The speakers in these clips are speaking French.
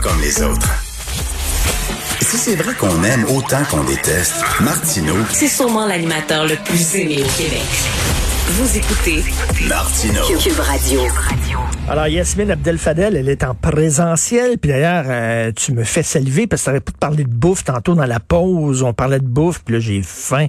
comme les autres. Si c'est vrai qu'on aime autant qu'on déteste, Martineau, C'est sûrement l'animateur le plus aimé au Québec. Vous écoutez Martineau. Cube Radio. Alors, Yasmine Abdel-Fadel, elle est en présentiel. Puis d'ailleurs, euh, tu me fais saliver parce que t'aurais pu te parler de bouffe tantôt dans la pause. On parlait de bouffe, puis là, j'ai faim.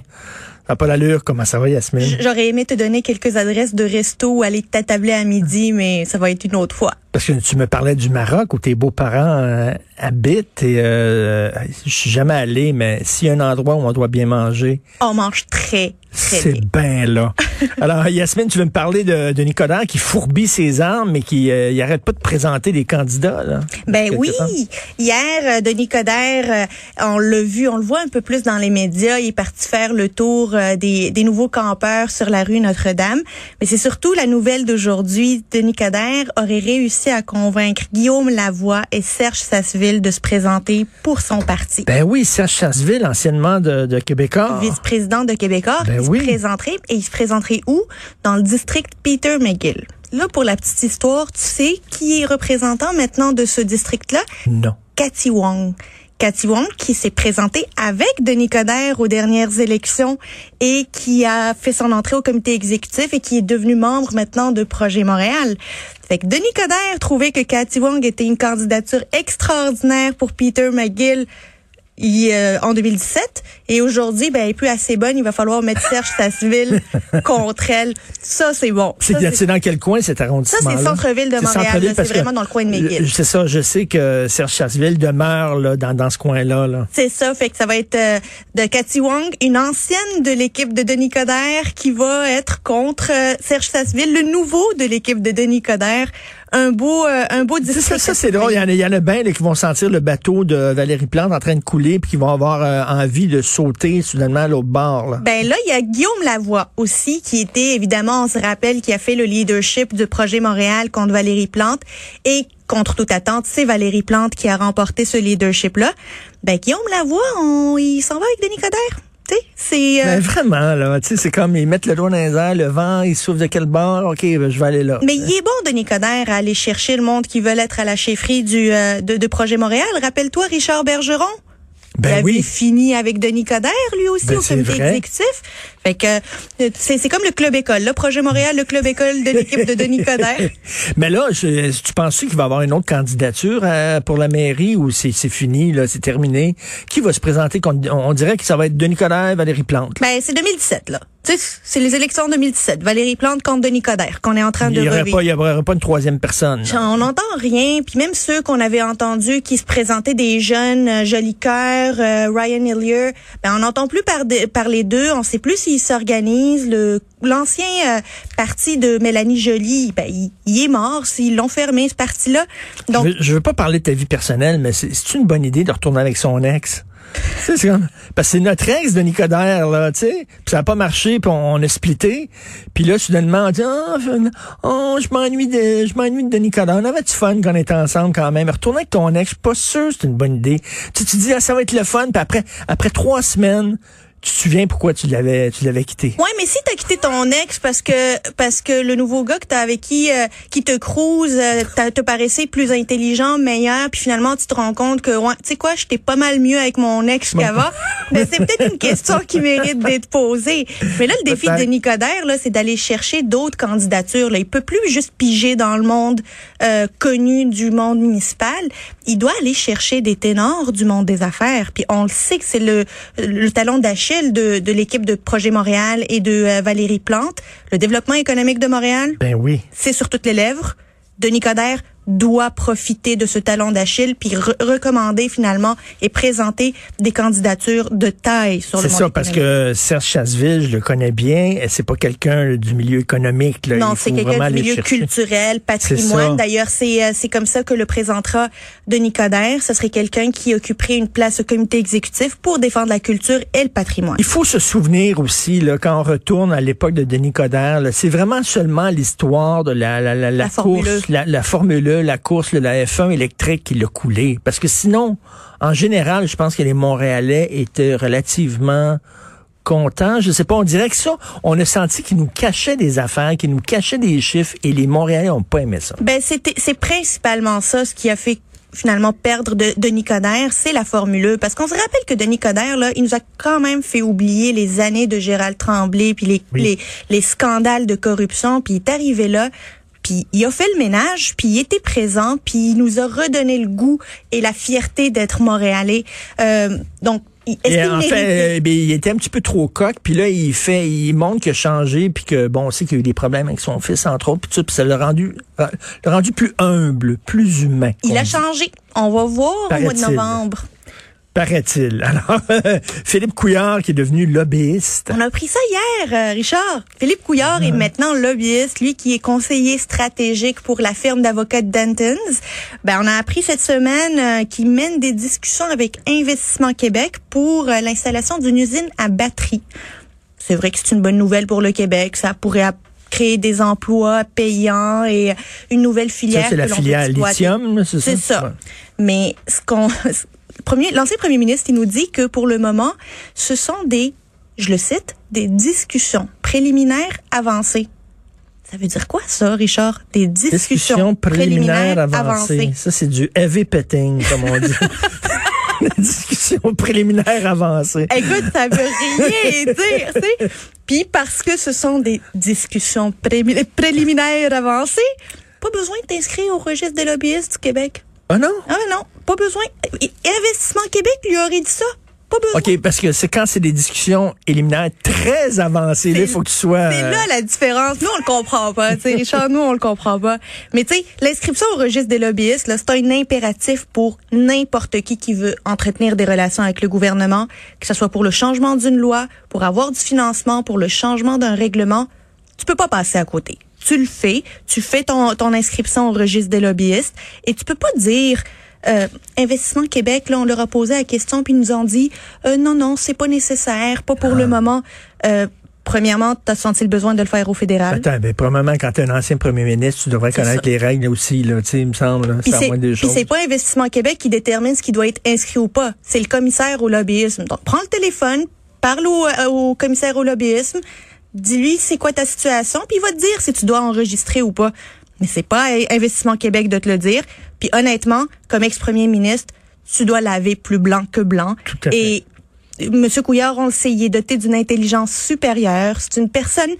Ça n'a pas l'allure. Comment ça va, Yasmine? J'aurais aimé te donner quelques adresses de resto où aller t'attabler à midi, mais ça va être une autre fois. Parce que tu me parlais du Maroc où tes beaux-parents euh, habitent et euh, je suis jamais allé, mais s'il y a un endroit où on doit bien manger, On mange très, très c'est bien. bien là. Alors, Yasmine, tu veux me parler de, de Nicodère qui fourbit ses armes, mais qui euh, il arrête pas de présenter des candidats, là. Ben oui, temps. hier, euh, Denis Coderre, euh, on l'a vu, on le voit un peu plus dans les médias, il est parti faire le tour des, des nouveaux campeurs sur la rue Notre-Dame. Mais c'est surtout la nouvelle d'aujourd'hui. Denis Coderre aurait réussi à convaincre Guillaume Lavoie et Serge Sasseville de se présenter pour son parti. Ben oui, Serge Chasseville, anciennement de, de Québécois. vice-président de Québécois, Ben il oui. se présenterait et il se présenterait où? Dans le district Peter McGill. Là, pour la petite histoire, tu sais qui est représentant maintenant de ce district-là? Non. Cathy Wong. Cathy Wong qui s'est présentée avec Denis Coderre aux dernières élections et qui a fait son entrée au comité exécutif et qui est devenu membre maintenant de Projet Montréal. Fait Denis Coderre trouvait que Cathy Wong était une candidature extraordinaire pour Peter McGill il, euh, en 2017 et aujourd'hui ben elle est plus assez bonne il va falloir mettre Serge Sasseville contre elle ça c'est bon C'est Ça, dans quel coin cet ça arrondissement c'est centre-ville de Montréal là. c'est vraiment dans le coin de McGill C'est ça, je sais que Serge Chasseville demeure là, dans, dans ce coin-là. Là. C'est ça, fait que ça va être euh, de Cathy Wong, une ancienne de l'équipe de Denis Coderre qui va être contre euh, Serge Sasseville, le nouveau de l'équipe de Denis Coderre. Un beau, euh, un beau ça, ça c'est drôle. Il y en a, il y en a bien qui vont sentir le bateau de Valérie Plante en train de couler puis qui vont avoir euh, envie de sauter soudainement à l'autre bord. Là. Ben là, il y a Guillaume Lavoie aussi, qui était évidemment, on se rappelle, qui a fait le leadership du projet Montréal contre Valérie Plante et contre toute attente, c'est Valérie Plante qui a remporté ce leadership-là. Ben Guillaume Lavoie, on, il s'en va avec Denis Coderre? C'est. euh, Ben, vraiment, là, tu sais, c'est comme ils mettent le doigt dans les airs, le vent, il souffle de quel bord, ok, ben, je vais aller là. Mais il est bon, Denis Coderre, à aller chercher le monde qui veut être à la chefferie du, euh, de, de Projet Montréal. Rappelle-toi Richard Bergeron. il ben avait oui. fini avec Denis Coderre, lui aussi, Ben, au comité vrai. exécutif. Fait que euh, c'est comme le club école. Le Projet Montréal, le club école de l'équipe de Denis Coderre. Mais là, je, tu penses qu'il va y avoir une autre candidature euh, pour la mairie ou c'est fini, là, c'est terminé? Qui va se présenter? contre- On, on dirait que ça va être Denis Coderre, Valérie Plante. Ben, c'est 2017, là. C'est les élections 2017. Valérie Plante contre Denis Coderre, qu'on est en train Il de n'y aurait, revivre. pas- il y aurait pas une troisième personne. On n'entend rien, puis même ceux qu'on avait entendus qui se présentaient des jeunes, euh, Joli Cœur, euh, Ryan Hillier, ben on n'entend plus par de- parler d'eux, on sait plus s'ils s'organisent. Le l'ancien euh, parti de Mélanie Joly, ben il, il est mort, s'ils l'ont fermé ce parti-là. Donc je, veux, veux pas parler de ta vie personnelle, mais c'est une bonne idée de retourner avec son ex. C'est comme- parce que c'est notre ex de Nicodère, là, tu sais. Puis ça a pas marché, puis on, a splitté. Puis là, soudainement, on dit, je, oh, je m'ennuie de, je m'ennuie de Nicodère. On avait du fun quand on était ensemble quand même. Retourner avec ton ex, je suis pas sûr c'est une bonne idée. Tu tu dis, ah, ça va être le fun, puis après, après trois semaines, tu te souviens pourquoi tu l'avais, tu l'avais quitté? Ouais, mais si t'as quitté ton ex parce que parce que le nouveau gars que t'as avec qui euh, qui te crouse euh, t'as- te paraissait plus intelligent, meilleur, puis finalement tu te rends compte que ouais, tu sais quoi, j'étais pas mal mieux avec mon ex qu'avant. mais c'est peut-être une question qui mérite d'être posée. Mais là, le défi de Coderre, là, c'est d'aller chercher d'autres candidatures. Là, il peut plus juste piger dans le monde euh, connu du monde municipal. Il doit aller chercher des ténors du monde des affaires. Puis on le sait que c'est le, le talon d'Achille de, de l'équipe de Projet Montréal et de euh, Valérie Plante. Le développement économique de Montréal, Ben oui. c'est sur toutes les lèvres. Denis Coderre doit profiter de ce talon d'Achille puis re- recommander finalement et présenter des candidatures de taille sur le C'est ça, parce que Serge Chasseville, je le connais bien, c'est pas quelqu'un du milieu économique. Là. Non, c'est quelqu'un du milieu chercher. culturel, patrimoine. D'ailleurs, c'est euh, c'est comme ça que le présentera Denis Coderre. Ce serait quelqu'un qui occuperait une place au comité exécutif pour défendre la culture et le patrimoine. Il faut se souvenir aussi, là, quand on retourne à l'époque de Denis Coderre, c'est vraiment seulement l'histoire de la, la, la, la course, la, la Formule La course, la F1 électrique qui l'a coulé. Parce que sinon, en général, je pense que les Montréalais étaient relativement contents. Je sais pas, on dirait que ça, on a senti qu'ils nous cachaient des affaires, qu'ils nous cachaient des chiffres, et les Montréalais ont pas aimé ça. Ben c'était c'est principalement ça ce qui a fait finalement perdre de Denis Coderre, c'est la Formule E. Parce qu'on se rappelle que Denis Coderre, là, il nous a quand même fait oublier les années de Gérald Tremblay, puis les, les, les scandales de corruption, puis il est arrivé là, puis il a fait le ménage, puis il était présent, puis il nous a redonné le goût et la fierté d'être montréalais. Euh, donc, et en fait, euh, ben, il était un petit peu trop coq, puis là, il fait, il montre qu'il a changé, puis que, bon, on sait qu'il y a eu des problèmes avec son fils, entre autres, puis ça, l'a rendu, euh, l'a rendu plus humble, plus humain. Il a changé. On va voir au mois de novembre. Paraît-il. Alors, Philippe Couillard qui est devenu lobbyiste. On a appris ça hier, euh, Richard. Philippe Couillard est maintenant lobbyiste, lui qui est conseiller stratégique pour la firme d'avocats Dentons. Ben, on a appris cette semaine euh, qu'il mène des discussions avec Investissement Québec pour euh, l'installation d'une usine à batterie. C'est vrai que c'est une bonne nouvelle pour le Québec. Ça pourrait créer des emplois payants et une nouvelle filière. Ça, c'est la filière lithium, c'est ça? C'est ça. Mais ce qu'on premier, l'ancien premier ministre, il nous dit que pour le moment, ce sont des, je le cite, des discussions préliminaires avancées. Ça veut dire quoi, ça, Richard? Des discussions, préliminaires, avancées. Ça, c'est du heavy petting, comme on dit. Des discussions préliminaires avancées. Écoute, ça veut rien dire, tu Puis parce que ce sont des discussions préliminaires avancées, pas besoin de t'inscrire au registre des lobbyistes du Québec. Ah non? Ah non, pas besoin. Investissement Québec lui aurait dit ça. Pas besoin. OK, parce que c'est quand c'est des discussions éliminaires très avancées, là, il faut que tu sois... C'est là la différence. Nous, on le comprend pas. sais, Richard, nous, on le comprend pas. Mais tu sais, l'inscription au registre des lobbyistes, là, c'est un impératif pour n'importe qui qui veut entretenir des relations avec le gouvernement, que ce soit pour le changement d'une loi, pour avoir du financement, pour le changement d'un règlement. Tu peux pas passer à côté tu le fais, tu fais ton, ton inscription au registre des lobbyistes et tu peux pas dire euh, Investissement Québec, là, on leur a posé la question puis ils nous ont dit euh, non non, c'est pas nécessaire, pas pour le ah. moment. Euh, Premièrement, tu as senti le besoin de le faire au fédéral. Attends, ben, premièrement, quand tu es un ancien premier ministre, tu devrais connaître les règles aussi, là, il me semble. Puis c'est pas Investissement Québec qui détermine ce qui doit être inscrit ou pas. C'est le commissaire au lobbyisme. Donc, prends le téléphone, parle au, euh, au commissaire au lobbyisme, dis-lui c'est quoi ta situation, puis il va te dire si tu dois enregistrer ou pas. Mais c'est pas Investissement Québec de te le dire. Puis honnêtement, comme ex-premier ministre, tu dois laver plus blanc que blanc. Et Monsieur Couillard, on le sait, il est doté d'une intelligence supérieure. C'est une personne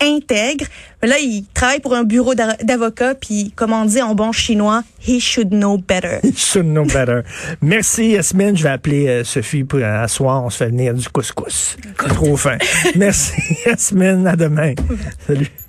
intègre. Là, il travaille pour un bureau d'avocat, puis comme on dit en bon chinois, he should know better. He should know better. Merci, Yasmine. Je vais appeler euh, Sophie pour euh, asseoir. On se fait venir du couscous. Trop fin. Merci, Yasmine. À demain. Salut.